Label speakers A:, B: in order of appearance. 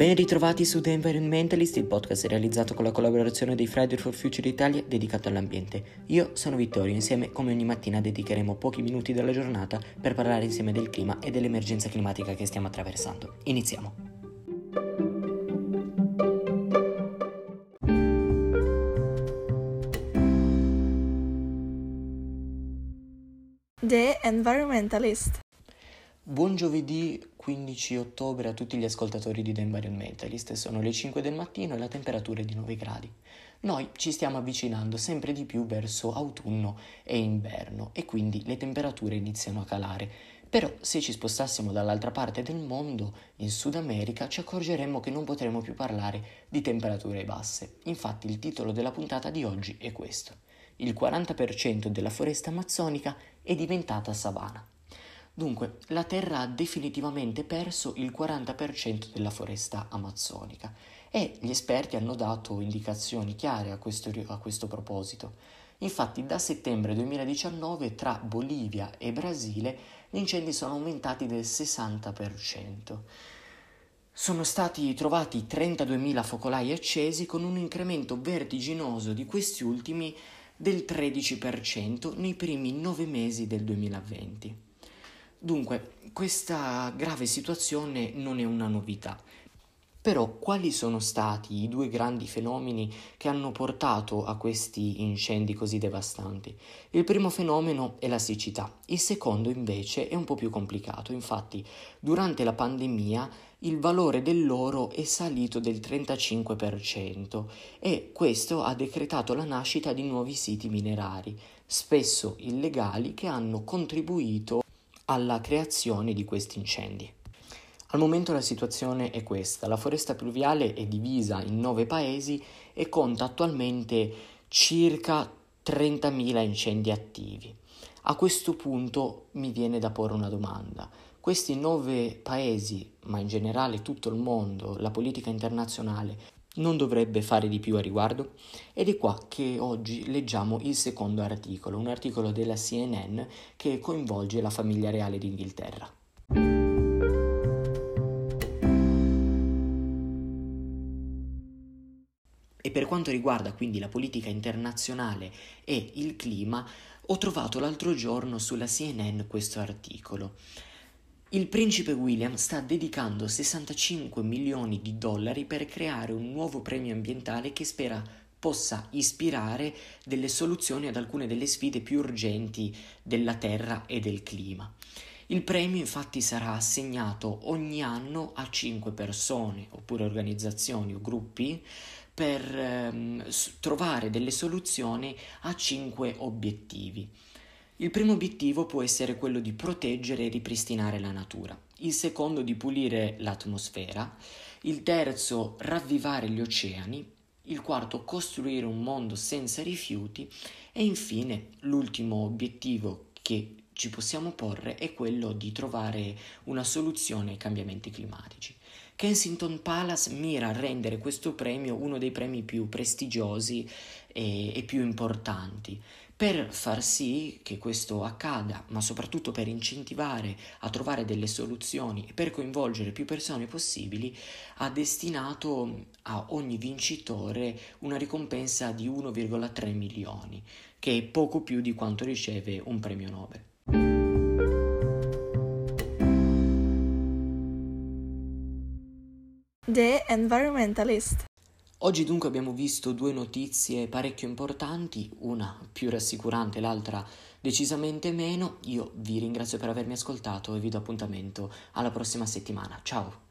A: Ben ritrovati su The Environmentalist, il podcast realizzato con la collaborazione dei Friday for Future Italia dedicato all'ambiente. Io sono Vittorio, insieme come ogni mattina dedicheremo pochi minuti della giornata per parlare insieme del clima e dell'emergenza climatica che stiamo attraversando. Iniziamo.
B: The Environmentalist.
A: Buon giovedì 15 ottobre a tutti gli ascoltatori di The Environmentalist. Sono le 5 del mattino e la temperatura è di 9 gradi. Noi ci stiamo avvicinando sempre di più verso autunno e inverno e quindi le temperature iniziano a calare. Però se ci spostassimo dall'altra parte del mondo, in Sud America, ci accorgeremmo che non potremo più parlare di temperature basse. Infatti il titolo della puntata di oggi è questo. Il 40% della foresta amazzonica è diventata savana. Dunque, la Terra ha definitivamente perso il 40% della foresta amazzonica e gli esperti hanno dato indicazioni chiare a questo, a questo proposito. Infatti, da settembre 2019 tra Bolivia e Brasile gli incendi sono aumentati del 60%. Sono stati trovati 32.000 focolai accesi con un incremento vertiginoso di questi ultimi del 13% nei primi nove mesi del 2020. Dunque, questa grave situazione non è una novità. Però quali sono stati i due grandi fenomeni che hanno portato a questi incendi così devastanti? Il primo fenomeno è la siccità, il secondo invece è un po' più complicato. Infatti, durante la pandemia il valore dell'oro è salito del 35% e questo ha decretato la nascita di nuovi siti minerari, spesso illegali, che hanno contribuito alla creazione di questi incendi. Al momento la situazione è questa, la foresta pluviale è divisa in nove paesi e conta attualmente circa 30.000 incendi attivi. A questo punto mi viene da porre una domanda. Questi nove paesi, ma in generale tutto il mondo, la politica internazionale, non dovrebbe fare di più a riguardo? Ed è qua che oggi leggiamo il secondo articolo, un articolo della CNN che coinvolge la famiglia reale d'Inghilterra. E per quanto riguarda quindi la politica internazionale e il clima, ho trovato l'altro giorno sulla CNN questo articolo. Il principe William sta dedicando 65 milioni di dollari per creare un nuovo premio ambientale che spera possa ispirare delle soluzioni ad alcune delle sfide più urgenti della Terra e del clima. Il premio infatti sarà assegnato ogni anno a 5 persone oppure organizzazioni o gruppi per ehm, trovare delle soluzioni a 5 obiettivi. Il primo obiettivo può essere quello di proteggere e ripristinare la natura, il secondo di pulire l'atmosfera, il terzo ravvivare gli oceani, il quarto costruire un mondo senza rifiuti. E infine l'ultimo obiettivo che ci possiamo porre è quello di trovare una soluzione ai cambiamenti climatici. Kensington Palace mira a rendere questo premio uno dei premi più prestigiosi e, e più importanti per far sì che questo accada, ma soprattutto per incentivare a trovare delle soluzioni e per coinvolgere più persone possibili, ha destinato a ogni vincitore una ricompensa di 1,3 milioni, che è poco più di quanto riceve un premio Nobel.
B: The Environmentalist
A: Oggi dunque abbiamo visto due notizie parecchio importanti, una più rassicurante, l'altra decisamente meno. Io vi ringrazio per avermi ascoltato e vi do appuntamento alla prossima settimana. Ciao!